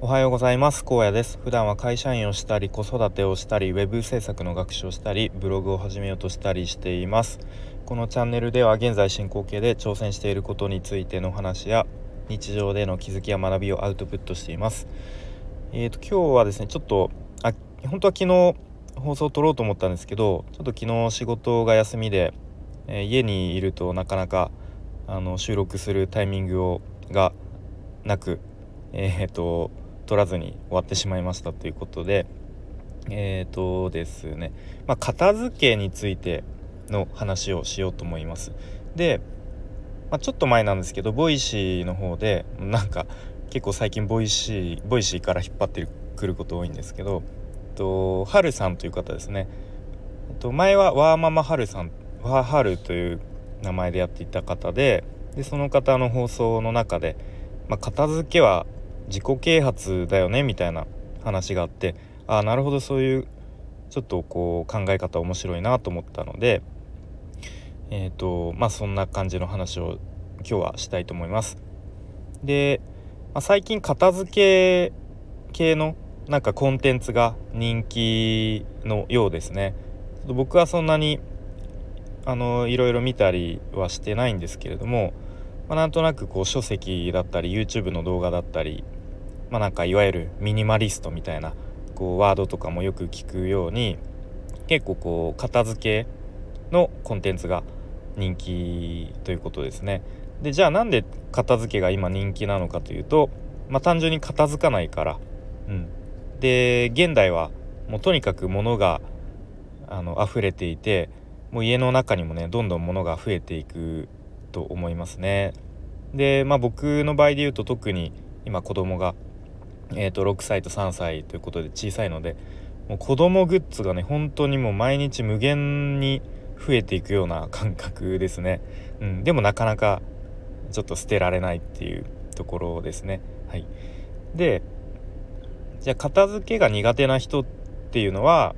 おはようございます。高野です。普段は会社員をしたり子育てをしたりウェブ制作の学習をしたりブログを始めようとしたりしています。このチャンネルでは現在進行形で挑戦していることについての話や日常での気づきや学びをアウトプットしています。えーと今日はですねちょっとあ本当は昨日放送を撮ろうと思ったんですけどちょっと昨日仕事が休みで、えー、家にいるとなかなかあの収録するタイミングをがなくえっ、ー、と取らずに終わってしまいましたということでえっ、ー、とですねまあ、片付けについての話をしようと思います。で、まあ、ちょっと前なんですけどボイシーの方でなんか結構最近ボイシーボイシーから引っ張ってくること多いんですけどとはるさんという方ですね。と前はワーママはるさんワーハルという名前でやっていた方ででその方の放送の中で、まあ、片付けは自己啓発だよねみたいな話があってああなるほどそういうちょっとこう考え方面白いなと思ったのでえっ、ー、とまあそんな感じの話を今日はしたいと思います。で、まあ、最近片付け系のなんかコンテンツが人気のようですね。僕はそんなにあのいろいろ見たりはしてないんですけれども、まあ、なんとなくこう書籍だったり YouTube の動画だったりまあ、なんかいわゆるミニマリストみたいなこうワードとかもよく聞くように結構こう片付けのコンテンツが人気ということですね。でじゃあなんで片付けが今人気なのかというと、まあ、単純に片付かないから。うん、で現代はもうとにかく物があの溢れていてもう家の中にもねどんどん物が増えていくと思いますね。でまあ僕の場合で言うと特に今子供がえー、と6歳と3歳ということで小さいのでもう子供グッズがね本当にもう毎日無限に増えていくような感覚ですね、うん、でもなかなかちょっと捨てられないっていうところですね。はい。でじゃあ片付けが苦手な人っていうのは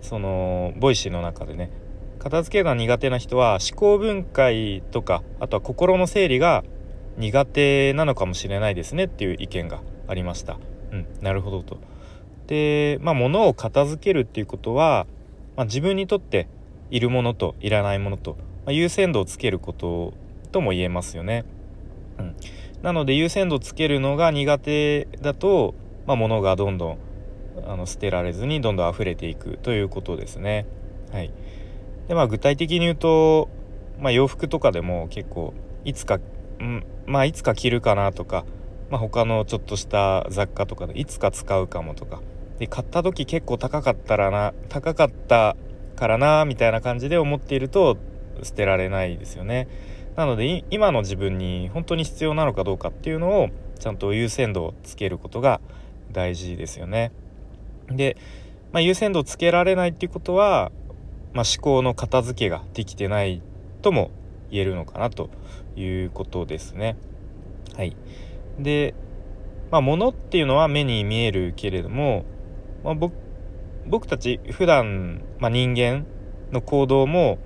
そのボイシーの中でね片付けが苦手な人は思考分解とかあとは心の整理が苦手なのかもしれないですねっていう意見がありました。うん、なるほどと。で、まあ、物を片付けるっていうことは、まあ、自分にとっているものといらないものと、まあ、優先度をつけることとも言えますよね。うん、なので優先度をつけるのが苦手だと、まあ、物がどんどんあの捨てられずにどんどん溢れていくということですね。はい、でまあ具体的に言うと、まあ、洋服とかでも結構いつか、うん、まあいつか着るかなとかまあ、他のちょっとした雑貨とかでいつか使うかもとか。で買った時結構高かったらな高かったからなみたいな感じで思っていると捨てられないですよね。なので今の自分に本当に必要なのかどうかっていうのをちゃんと優先度をつけることが大事ですよね。で、まあ、優先度をつけられないっていうことは、まあ、思考の片付けができてないとも言えるのかなということですね。はい。で、まあ、物っていうのは目に見えるけれども、まあ、僕たち普段、まあ、人間の行動も、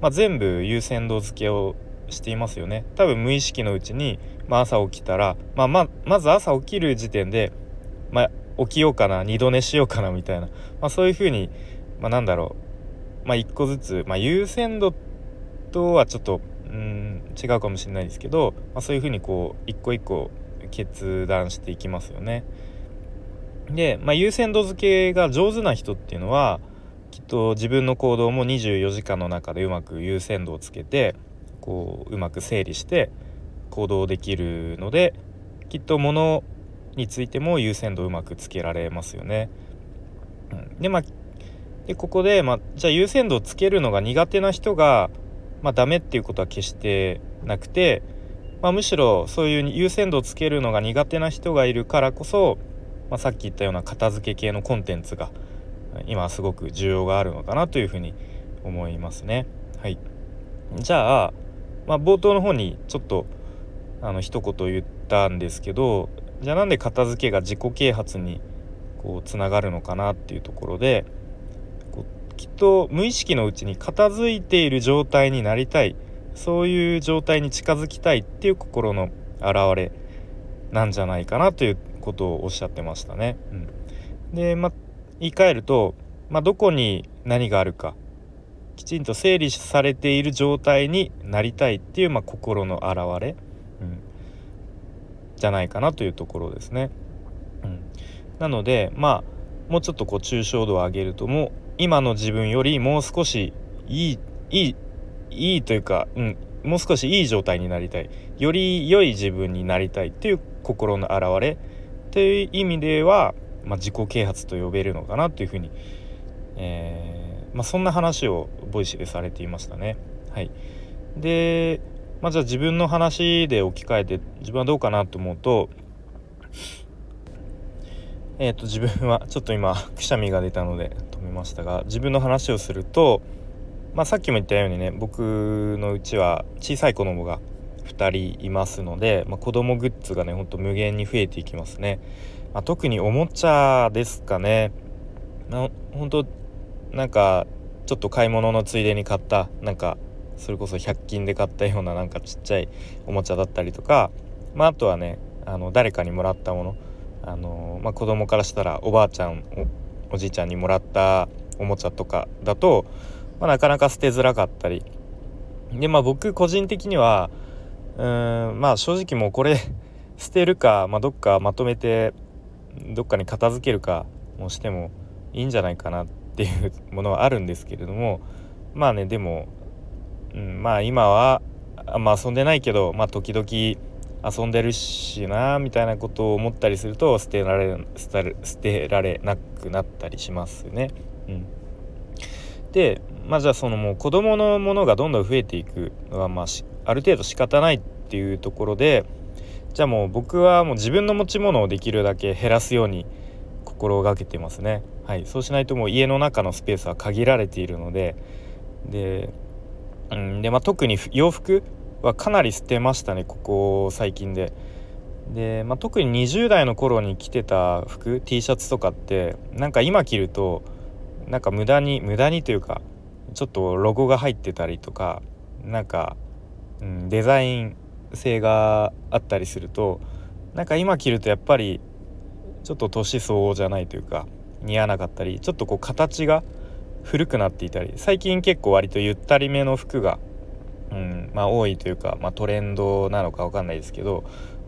まあ、全部優先度付けをしていますよね。多分無意識のうちに、まあ、朝起きたら、まあ、ままず朝起きる時点で、まあ、起きようかな二度寝しようかなみたいな、まあ、そういうふうに、まあ、なんだろう、まあ、一個ずつ、まあ、優先度とはちょっとうん違うかもしれないですけど、まあ、そういうふうにこう一個一個決断していきますよね。で、まあ、優先度付けが上手な人っていうのはきっと自分の行動も24時間の中でうまく優先度をつけてこううまく整理して行動できるのできっと物についても優先度をうまくつけられますよね。うん、でまあでここで、まあ、じゃあ優先度をつけるのが苦手な人が、まあ、ダメっていうことは決してなくてまあ、むしろそういう優先度をつけるのが苦手な人がいるからこそ、まあ、さっき言ったような片付け系のコンテンツが今すごく需要があるのかなというふうに思いますね。はい、じゃあ、まあ、冒頭の方にちょっとあの一言言ったんですけどじゃあなんで片付けが自己啓発にこうつながるのかなっていうところでこうきっと無意識のうちに片付いている状態になりたいそういう状態に近づきたいっていう心の表れなんじゃないかなということをおっしゃってましたね。うん、で、ま、言い換えると、ま、どこに何があるかきちんと整理されている状態になりたいっていう、ま、心の表れ、うん、じゃないかなというところですね。うん、なのでまあもうちょっとこう抽象度を上げるともう今の自分よりもう少しいいいいいいというか、うん、もう少しいい状態になりたいより良い自分になりたいっていう心の表れという意味では、まあ、自己啓発と呼べるのかなというふうに、えー、まあ、そんな話をボイシーでされていましたね。はい、で、まあ、じゃあ自分の話で置き換えて自分はどうかなと思うとえっ、ー、と自分はちょっと今くしゃみが出たので止めましたが自分の話をするとまあ、さっきも言ったようにね僕のうちは小さい子供が2人いますので、まあ、子供グッズがねほんと無限に増えていきますね、まあ、特におもちゃですかね。な本当なんかちょっと買い物のついでに買ったなんかそれこそ100均で買ったようななんかちっちゃいおもちゃだったりとか、まあ、あとはねあの誰かにもらったもの。あの、まあ、子供からしたらおばあちゃんおじいちゃんにもらったおもちゃとかだとまあ、なかなか捨てづらかったりでまあ僕個人的にはうんまあ正直もうこれ 捨てるか、まあ、どっかまとめてどっかに片付けるかもしてもいいんじゃないかなっていうものはあるんですけれどもまあねでも、うん、まあ今はあんま遊んでないけどまあ時々遊んでるしなみたいなことを思ったりすると捨てられ捨てられなくなったりしますね。うん、でまあじゃあそのもう子どものものがどんどん増えていくのはまあある程度仕方ないっていうところでじゃあもう僕はもう自分の持ち物をできるだけ減らすように心がけてますね。はい、そうしないともう家の中のスペースは限られているのでで,、うんでまあ、特に洋服はかなり捨てましたねここ最近で。で、まあ、特に20代の頃に着てた服 T シャツとかってなんか今着るとなんか無駄に無駄にというかちょっとロゴが入ってたりとかなんか、うん、デザイン性があったりするとなんか今着るとやっぱりちょっと年相応じゃないというか似合わなかったりちょっとこう形が古くなっていたり最近結構割とゆったりめの服が、うんまあ、多いというか、まあ、トレンドなのか分かんないですけど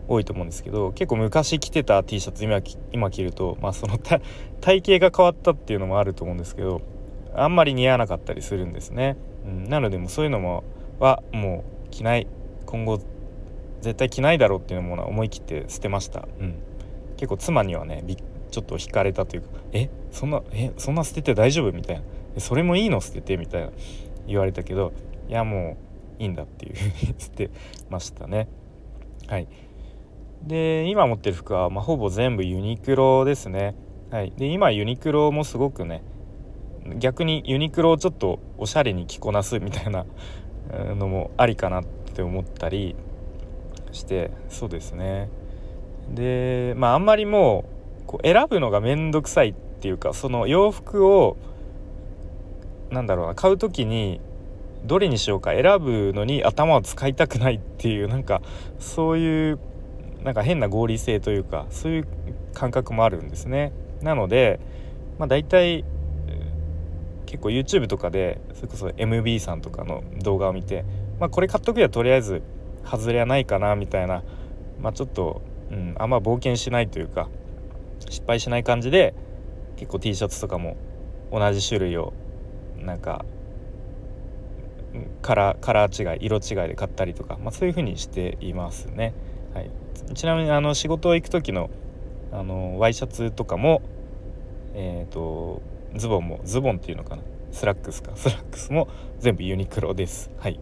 多いと思うんですけど結構昔着てた T シャツ今今着ると、まあ、その体型が変わったっていうのもあると思うんですけどあんまり似合わなかったりするんですね、うん、なのでもそういうのもはもう着ない今後絶対着ないだろうっていうものは思い切って捨てました、うん、結構妻にはねちょっと惹かれたというか「え？そんなえ？そんな捨てて大丈夫?」みたいな「それもいいの？捨てて」みたいな言われたけどいやもういいんだっていうふうに 捨てましたね。はい。で今持ってる服は、まあ、ほぼ全部ユニクロですね。はい。で今ユニクロもすごくね逆にユニクロをちょっとおしゃれに着こなすみたいなのもありかなって思ったりしてそうですね。でまああんまりもうこう選ぶのが面倒くさいっていうかその洋服をなんだろうな買う時にどれにしようか選ぶのに頭を使いたくないっていうなんかそういうなんか変な合理性というかそういう感覚もあるんですね。なのでまあ大体結構 YouTube とかでそれこそ MB さんとかの動画を見て、まあ、これ買っとくやとりあえず外れはないかなみたいな、まあ、ちょっと、うん、あんま冒険しないというか失敗しない感じで結構 T シャツとかも同じ種類をなんかカラーカラー違い色違いで買ったりとか、まあ、そういう風にしていますね。はい、ちなみにあの仕事を行く時のあのワイシャツとかもえっ、ー、とズボンもズボンっていうのかな？スラックスか。スラックスも全部ユニクロです。はい、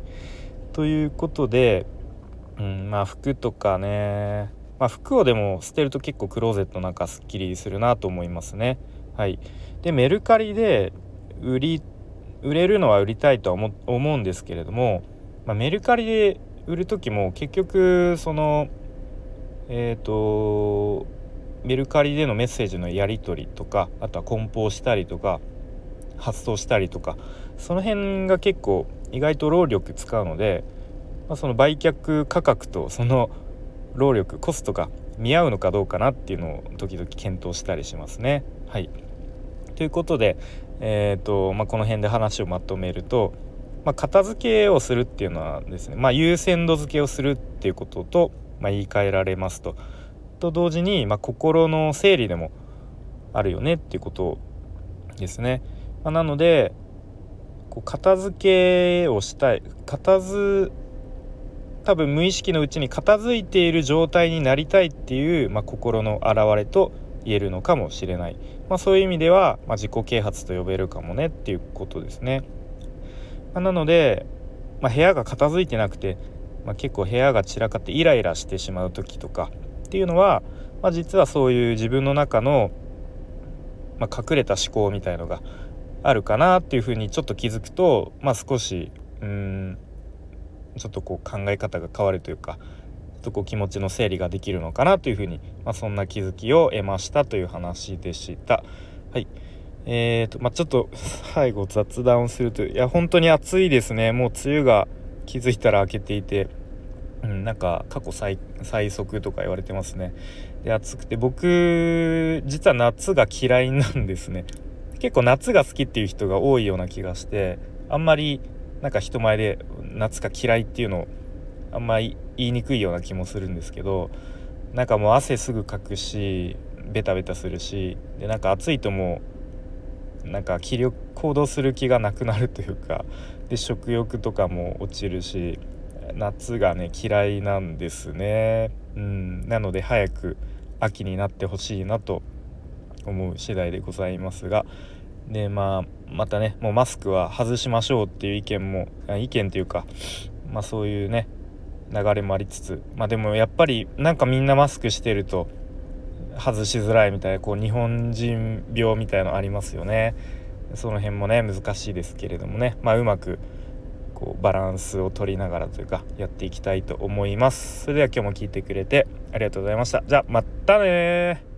ということで、うん、まあ服とかね、まあ、服をでも捨てると結構クローゼットなんかすっきりするなと思いますね。はい、でメルカリで売り売れるのは売りたいとは思うんですけれども、まあ、メルカリで売る時も結局そのえっ、ー、とメルカリでのメッセージのやり取りとかあとは梱包したりとか発送したりとかその辺が結構意外と労力使うので、まあ、その売却価格とその労力コストが見合うのかどうかなっていうのを時々検討したりしますね。はいということで、えーとまあ、この辺で話をまとめると、まあ、片付けをするっていうのはですね、ま、優先度付けをするっていうことと、ま言い換えられますと。と同時に、ま心の整理でもあるよねっていうことですね。まあ、なのでこう片付けをしたい片付多分無意識のうちに片付いている状態になりたいっていう、まあ、心の表れと言えるのかもしれない、まあ、そういう意味では、まあ、自己啓発と呼べるかもねっていうことですね。ま、なので、ま部屋が片付いてなくて、ま結構部屋が散らかってイライラしてしまう時とかっていうのは、ま実はそういう自分の中の、ま隠れた思考みたいのがあるかなっていうふうにちょっと気づくと、まあ、少しうんちょっとこう考え方が変わるというかちょっとこう気持ちの整理ができるのかなというふうに、まあ、そんな気づきを得ましたという話でした。はい。えーとまあ、ちょっと最後雑談をするといや本当に暑いですね。もう梅雨が気づいたら明けていて、うん、なんか過去最速とか言われてますね。で暑くて僕実は夏が嫌いなんですね。結構夏が好きっていう人が多いような気がしてあんまりなんか人前で夏が嫌いっていうのをあんまり言いにくいような気もするんですけどなんかもう汗すぐかくしベタベタするしでなんか暑いともうなんか気力行動する気がなくなるというかで食欲とかも落ちるし夏がね嫌いなんですね。うん。なので早く秋になってほしいなと思う次第でございますが。でまあまたねもうマスクは外しましょうっていう意見も意見というかまあそういうね流れもありつつ。まあでもやっぱりなんかみんなマスクしてると外しづらいみたいなこう日本人病みたいのありますよね。その辺もね難しいですけれどもね。まあうまくこうバランスを取りながらというかやっていきたいと思います。それでは今日も聞いてくれてありがとうございました。じゃあまたね